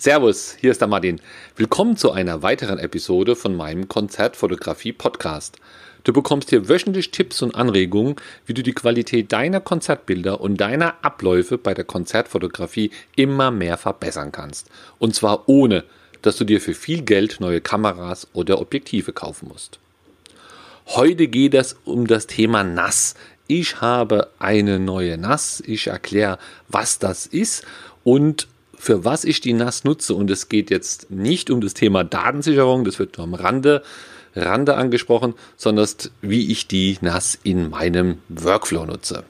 Servus, hier ist der Martin. Willkommen zu einer weiteren Episode von meinem Konzertfotografie Podcast. Du bekommst hier wöchentlich Tipps und Anregungen, wie du die Qualität deiner Konzertbilder und deiner Abläufe bei der Konzertfotografie immer mehr verbessern kannst. Und zwar ohne, dass du dir für viel Geld neue Kameras oder Objektive kaufen musst. Heute geht es um das Thema Nass. Ich habe eine neue Nass. Ich erkläre, was das ist und für was ich die NAS nutze. Und es geht jetzt nicht um das Thema Datensicherung, das wird nur am Rande, Rande angesprochen, sondern wie ich die NAS in meinem Workflow nutze.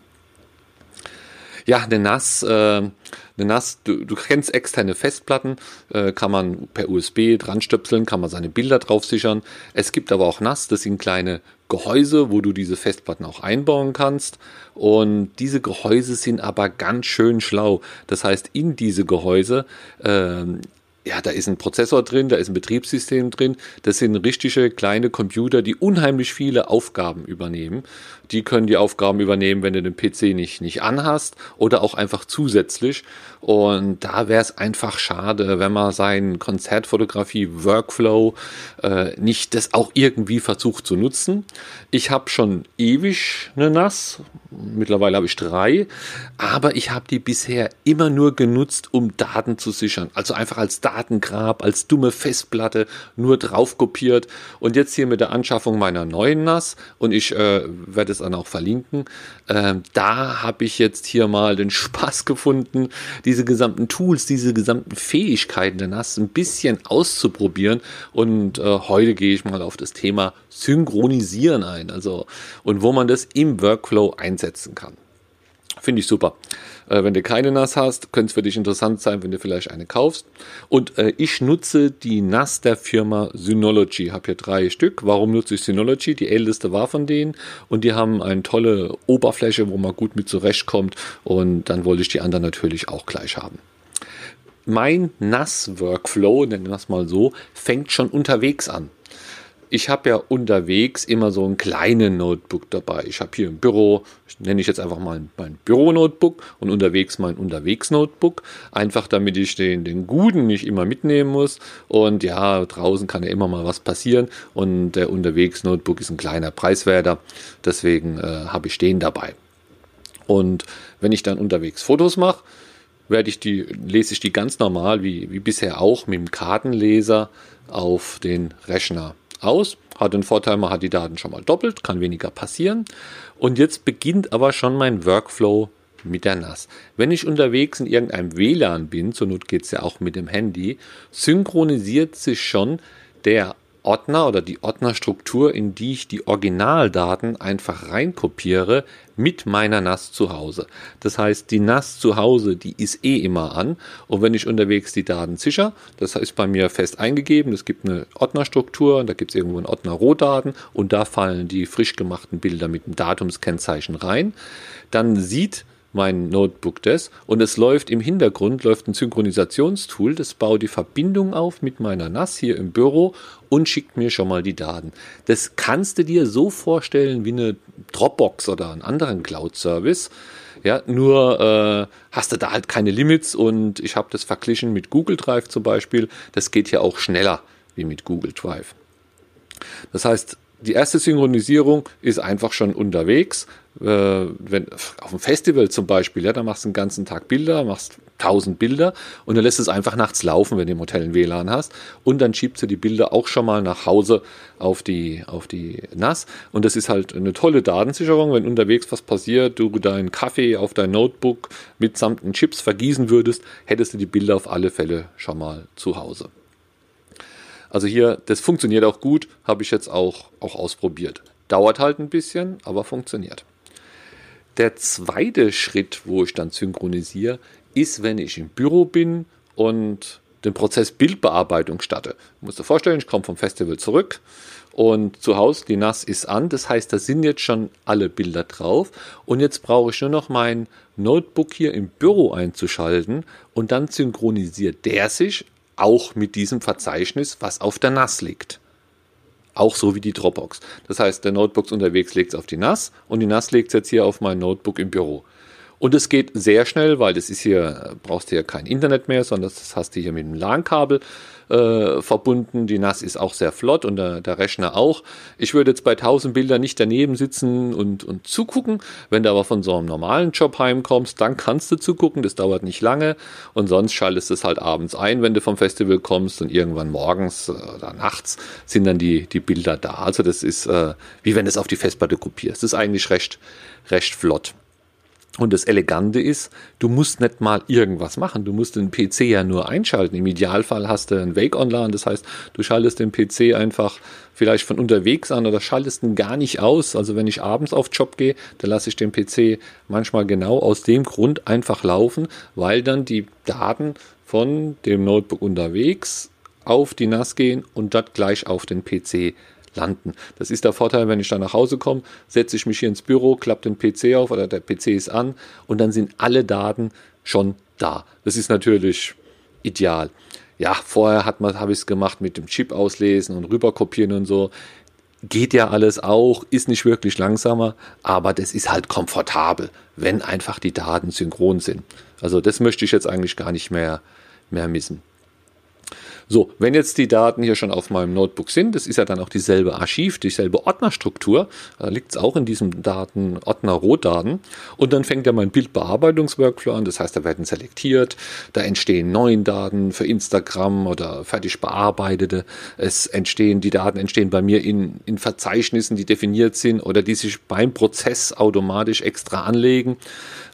Ja, eine NAS, äh, eine NAS, du, du kennst externe Festplatten, äh, kann man per USB dran stöpseln, kann man seine Bilder drauf sichern. Es gibt aber auch NAS, das sind kleine Gehäuse, wo du diese Festplatten auch einbauen kannst. Und diese Gehäuse sind aber ganz schön schlau. Das heißt, in diese Gehäuse ähm, ja, da ist ein Prozessor drin, da ist ein Betriebssystem drin. Das sind richtige kleine Computer, die unheimlich viele Aufgaben übernehmen. Die können die Aufgaben übernehmen, wenn du den PC nicht, nicht anhast oder auch einfach zusätzlich. Und da wäre es einfach schade, wenn man seinen Konzertfotografie-Workflow äh, nicht das auch irgendwie versucht zu nutzen. Ich habe schon ewig eine NAS, mittlerweile habe ich drei, aber ich habe die bisher immer nur genutzt, um Daten zu sichern. Also einfach als Datengrab, als dumme Festplatte, nur drauf kopiert. Und jetzt hier mit der Anschaffung meiner neuen NAS und ich äh, werde es dann auch verlinken, äh, da habe ich jetzt hier mal den Spaß gefunden, diese gesamten Tools, diese gesamten Fähigkeiten der NAS ein bisschen auszuprobieren. Und äh, heute gehe ich mal auf das Thema Synchronisieren ein. Also, und wo man das im Workflow einsetzen kann. Finde ich super. Äh, wenn du keine NAS hast, könnte es für dich interessant sein, wenn du vielleicht eine kaufst. Und äh, ich nutze die NAS der Firma Synology. Habe hier drei Stück. Warum nutze ich Synology? Die älteste war von denen und die haben eine tolle Oberfläche, wo man gut mit zurechtkommt. Und dann wollte ich die anderen natürlich auch gleich haben mein NAS-Workflow, nennen wir es mal so, fängt schon unterwegs an ich habe ja unterwegs immer so ein kleines Notebook dabei. Ich habe hier im Büro, nenne ich jetzt einfach mal mein Büro-Notebook und unterwegs mein Unterwegs-Notebook. Einfach damit ich den, den guten nicht immer mitnehmen muss. Und ja, draußen kann ja immer mal was passieren. Und der Unterwegs-Notebook ist ein kleiner Preiswerter. Deswegen äh, habe ich den dabei. Und wenn ich dann unterwegs Fotos mache, werde ich die, lese ich die ganz normal, wie, wie bisher auch, mit dem Kartenleser auf den Rechner aus. Hat den Vorteil, man hat die Daten schon mal doppelt, kann weniger passieren. Und jetzt beginnt aber schon mein Workflow mit der NAS. Wenn ich unterwegs in irgendeinem WLAN bin, zur Not geht es ja auch mit dem Handy, synchronisiert sich schon der Ordner oder die Ordnerstruktur, in die ich die Originaldaten einfach reinkopiere, mit meiner NAS zu Hause. Das heißt, die NAS zu Hause, die ist eh immer an. Und wenn ich unterwegs die Daten sicher, das ist bei mir fest eingegeben, es gibt eine Ordnerstruktur, da gibt es irgendwo einen Ordner Rohdaten und da fallen die frisch gemachten Bilder mit dem Datumskennzeichen rein, dann sieht mein Notebook das und es läuft im Hintergrund läuft ein Synchronisationstool, das baut die Verbindung auf mit meiner NAS hier im Büro und schickt mir schon mal die Daten. Das kannst du dir so vorstellen wie eine Dropbox oder einen anderen Cloud-Service. Ja, nur äh, hast du da halt keine Limits und ich habe das verglichen mit Google Drive zum Beispiel. Das geht ja auch schneller wie mit Google Drive. Das heißt, die erste Synchronisierung ist einfach schon unterwegs. Äh, wenn, auf dem Festival zum Beispiel, ja, da machst du den ganzen Tag Bilder, machst tausend Bilder und dann lässt es einfach nachts laufen, wenn du im Hotel ein WLAN hast. Und dann schiebst du die Bilder auch schon mal nach Hause auf die, auf die NAS. Und das ist halt eine tolle Datensicherung. Wenn unterwegs was passiert, du deinen Kaffee auf dein Notebook mitsamt den Chips vergießen würdest, hättest du die Bilder auf alle Fälle schon mal zu Hause. Also hier, das funktioniert auch gut, habe ich jetzt auch, auch ausprobiert. Dauert halt ein bisschen, aber funktioniert. Der zweite Schritt, wo ich dann synchronisiere, ist, wenn ich im Büro bin und den Prozess Bildbearbeitung starte. Du musst dir vorstellen, ich komme vom Festival zurück und zu Hause, die NAS ist an. Das heißt, da sind jetzt schon alle Bilder drauf. Und jetzt brauche ich nur noch mein Notebook hier im Büro einzuschalten und dann synchronisiert der sich auch mit diesem Verzeichnis, was auf der NAS liegt. Auch so wie die Dropbox. Das heißt, der Notebook unterwegs legt es auf die NAS und die NAS legt es jetzt hier auf mein Notebook im Büro. Und es geht sehr schnell, weil das ist hier, brauchst du ja kein Internet mehr, sondern das hast du hier mit dem LAN-Kabel äh, verbunden. Die NAS ist auch sehr flott und der, der, Rechner auch. Ich würde jetzt bei 1000 Bildern nicht daneben sitzen und, und zugucken. Wenn du aber von so einem normalen Job heimkommst, dann kannst du zugucken. Das dauert nicht lange. Und sonst schaltest du es halt abends ein, wenn du vom Festival kommst und irgendwann morgens oder nachts sind dann die, die Bilder da. Also das ist äh, wie wenn du es auf die Festplatte kopierst. Das ist eigentlich recht, recht flott. Und das Elegante ist, du musst nicht mal irgendwas machen. Du musst den PC ja nur einschalten. Im Idealfall hast du einen Wake Online. Das heißt, du schaltest den PC einfach vielleicht von unterwegs an oder schaltest ihn gar nicht aus. Also wenn ich abends auf Job gehe, dann lasse ich den PC manchmal genau aus dem Grund einfach laufen, weil dann die Daten von dem Notebook unterwegs auf die NAS gehen und dort gleich auf den PC landen. Das ist der Vorteil, wenn ich dann nach Hause komme, setze ich mich hier ins Büro, klappe den PC auf oder der PC ist an und dann sind alle Daten schon da. Das ist natürlich ideal. Ja, vorher hat man, habe ich es gemacht mit dem Chip auslesen und rüberkopieren und so. Geht ja alles auch, ist nicht wirklich langsamer, aber das ist halt komfortabel, wenn einfach die Daten synchron sind. Also das möchte ich jetzt eigentlich gar nicht mehr, mehr missen. So, wenn jetzt die Daten hier schon auf meinem Notebook sind, das ist ja dann auch dieselbe Archiv, dieselbe Ordnerstruktur, da liegt es auch in diesem Daten, Ordner Rohdaten. Und dann fängt ja mein Bildbearbeitungsworkflow an, das heißt, da werden selektiert, da entstehen neue Daten für Instagram oder fertig bearbeitete. Es entstehen, die Daten entstehen bei mir in, in Verzeichnissen, die definiert sind oder die sich beim Prozess automatisch extra anlegen.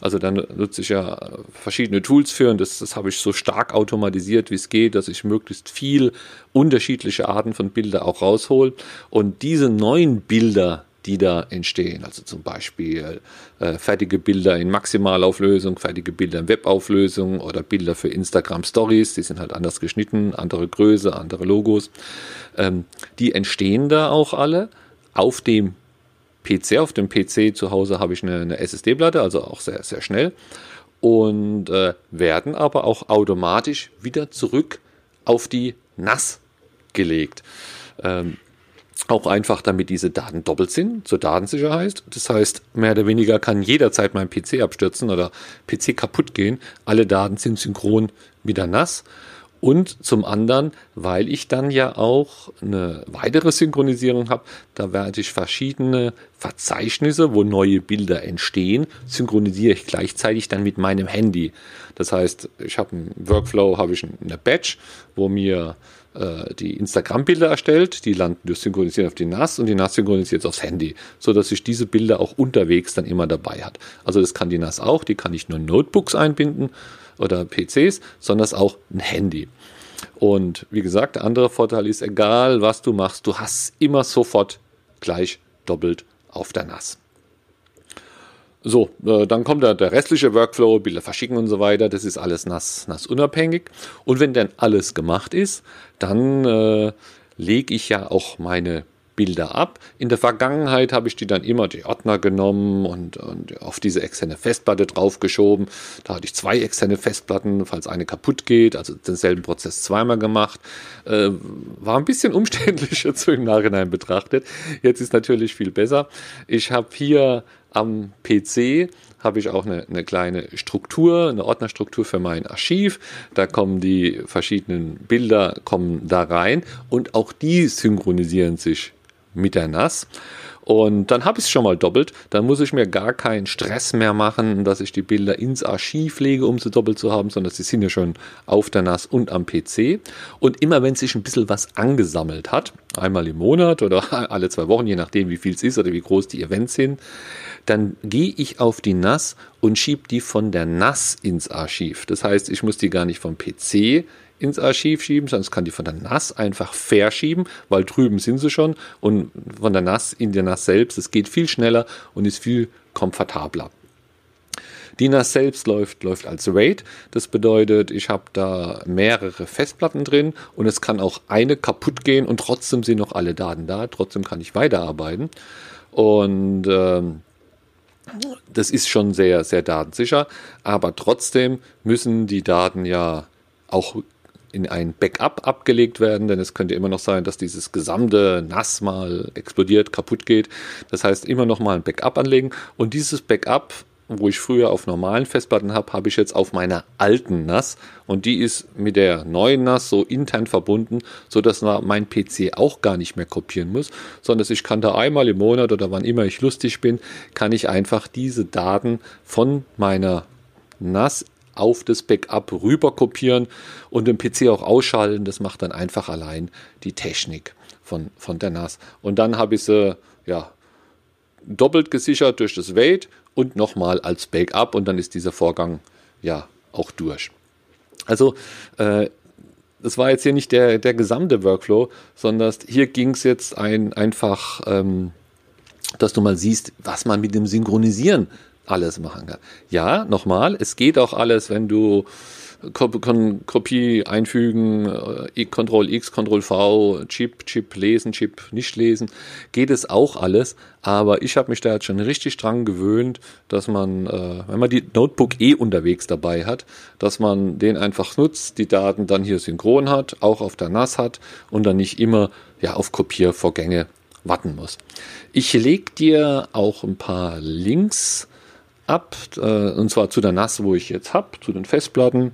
Also dann nutze ich ja verschiedene Tools für und das, das habe ich so stark automatisiert, wie es geht, dass ich möglichst viel unterschiedliche Arten von Bilder auch raushole. Und diese neuen Bilder, die da entstehen. Also zum Beispiel äh, fertige Bilder in Maximalauflösung, fertige Bilder in Webauflösung oder Bilder für Instagram Stories, die sind halt anders geschnitten, andere Größe, andere Logos. Ähm, die entstehen da auch alle auf dem PC. Auf dem PC zu Hause habe ich eine, eine SSD-Platte, also auch sehr, sehr schnell. Und äh, werden aber auch automatisch wieder zurück auf die NAS gelegt. Ähm, auch einfach, damit diese Daten doppelt sind, zur Datensicherheit. Das heißt, mehr oder weniger kann jederzeit mein PC abstürzen oder PC kaputt gehen. Alle Daten sind synchron mit der NAS. Und zum anderen, weil ich dann ja auch eine weitere Synchronisierung habe, da werde ich verschiedene Verzeichnisse, wo neue Bilder entstehen, synchronisiere ich gleichzeitig dann mit meinem Handy. Das heißt, ich habe einen Workflow, habe ich eine Batch, wo mir äh, die Instagram-Bilder erstellt, die landen durch Synchronisieren auf die NAS und die NAS synchronisiert aufs Handy, so dass ich diese Bilder auch unterwegs dann immer dabei hat. Also das kann die NAS auch, die kann ich nur Notebooks einbinden oder PCs, sondern auch ein Handy. Und wie gesagt, der andere Vorteil ist, egal was du machst, du hast immer sofort gleich doppelt auf der NAS. So, äh, dann kommt der, der, restliche Workflow, Bilder verschicken und so weiter. Das ist alles nass, nass unabhängig. Und wenn dann alles gemacht ist, dann äh, lege ich ja auch meine Bilder ab. In der Vergangenheit habe ich die dann immer die Ordner genommen und, und auf diese externe Festplatte draufgeschoben. Da hatte ich zwei externe Festplatten, falls eine kaputt geht, also denselben Prozess zweimal gemacht. Äh, war ein bisschen umständlicher zu im Nachhinein betrachtet. Jetzt ist natürlich viel besser. Ich habe hier am PC habe ich auch eine, eine, kleine Struktur, eine Ordnerstruktur für mein Archiv. Da kommen die verschiedenen Bilder kommen da rein und auch die synchronisieren sich mit der NAS. Und dann habe ich es schon mal doppelt. Dann muss ich mir gar keinen Stress mehr machen, dass ich die Bilder ins Archiv lege, um sie doppelt zu haben, sondern sie sind ja schon auf der NAS und am PC. Und immer wenn sich ein bisschen was angesammelt hat, einmal im Monat oder alle zwei Wochen, je nachdem wie viel es ist oder wie groß die Events sind, dann gehe ich auf die NAS und schiebe die von der NAS ins Archiv. Das heißt, ich muss die gar nicht vom PC ins Archiv schieben, sondern es kann die von der NAS einfach verschieben, weil drüben sind sie schon und von der NAS in der NAS selbst. Es geht viel schneller und ist viel komfortabler. Die NAS selbst läuft, läuft als RAID. Das bedeutet, ich habe da mehrere Festplatten drin und es kann auch eine kaputt gehen und trotzdem sind noch alle Daten da. Trotzdem kann ich weiterarbeiten. Und ähm, das ist schon sehr, sehr datensicher. Aber trotzdem müssen die Daten ja auch in ein Backup abgelegt werden, denn es könnte immer noch sein, dass dieses gesamte NAS mal explodiert, kaputt geht. Das heißt, immer noch mal ein Backup anlegen und dieses Backup wo ich früher auf normalen Festplatten habe, habe ich jetzt auf meiner alten NAS und die ist mit der neuen NAS so intern verbunden, sodass mein PC auch gar nicht mehr kopieren muss, sondern ich kann da einmal im Monat oder wann immer ich lustig bin, kann ich einfach diese Daten von meiner NAS auf das Backup rüber kopieren und den PC auch ausschalten. Das macht dann einfach allein die Technik von, von der NAS. Und dann habe ich sie ja, doppelt gesichert durch das Wait und nochmal als Backup und dann ist dieser Vorgang ja auch durch. Also äh, das war jetzt hier nicht der, der gesamte Workflow, sondern hier ging es jetzt ein, einfach, ähm, dass du mal siehst, was man mit dem Synchronisieren alles machen kann. Ja, nochmal, es geht auch alles, wenn du Kopie einfügen, äh, Ctrl X, Ctrl V, Chip, Chip lesen, Chip nicht lesen, geht es auch alles. Aber ich habe mich da jetzt schon richtig dran gewöhnt, dass man, äh, wenn man die Notebook eh unterwegs dabei hat, dass man den einfach nutzt, die Daten dann hier synchron hat, auch auf der NAS hat und dann nicht immer ja, auf Kopiervorgänge warten muss. Ich lege dir auch ein paar Links ab, äh, und zwar zu der NAS, wo ich jetzt habe, zu den Festplatten.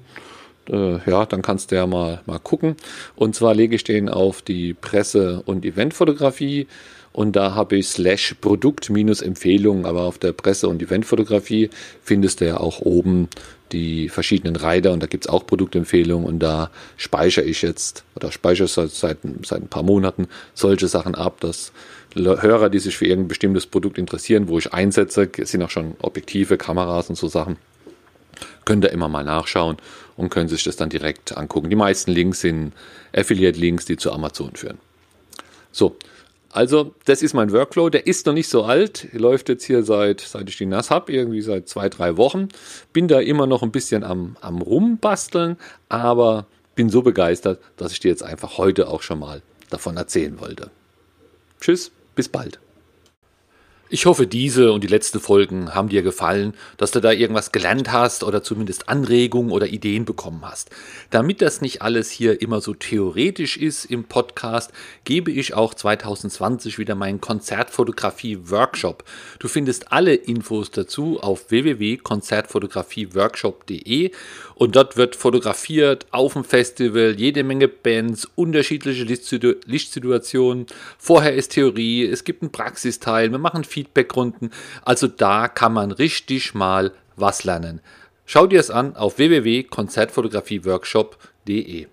Äh, ja, dann kannst du ja mal, mal gucken. Und zwar lege ich den auf die Presse- und Eventfotografie und da habe ich slash Produkt minus Empfehlungen, aber auf der Presse- und Eventfotografie findest du ja auch oben die verschiedenen Reiter und da gibt es auch Produktempfehlungen und da speichere ich jetzt oder speichere seit, seit, seit ein paar Monaten solche Sachen ab, dass Hörer, die sich für irgendein bestimmtes Produkt interessieren, wo ich einsetze, sind auch schon Objektive, Kameras und so Sachen, können da immer mal nachschauen und können sich das dann direkt angucken. Die meisten Links sind Affiliate-Links, die zu Amazon führen. So, also das ist mein Workflow. Der ist noch nicht so alt, läuft jetzt hier seit, seit ich die NAS habe, irgendwie seit zwei, drei Wochen. Bin da immer noch ein bisschen am, am Rumbasteln, aber bin so begeistert, dass ich dir jetzt einfach heute auch schon mal davon erzählen wollte. Tschüss. Bis bald. Ich hoffe, diese und die letzten Folgen haben dir gefallen, dass du da irgendwas gelernt hast oder zumindest Anregungen oder Ideen bekommen hast. Damit das nicht alles hier immer so theoretisch ist im Podcast, gebe ich auch 2020 wieder meinen Konzertfotografie-Workshop. Du findest alle Infos dazu auf www.konzertfotografieworkshop.de und dort wird fotografiert auf dem Festival, jede Menge Bands, unterschiedliche Lichtsituationen. Vorher ist Theorie, es gibt einen Praxisteil, wir machen viel Feedbackrunden. Also da kann man richtig mal was lernen. Schau dir es an auf www.konzertfotografieworkshop.de.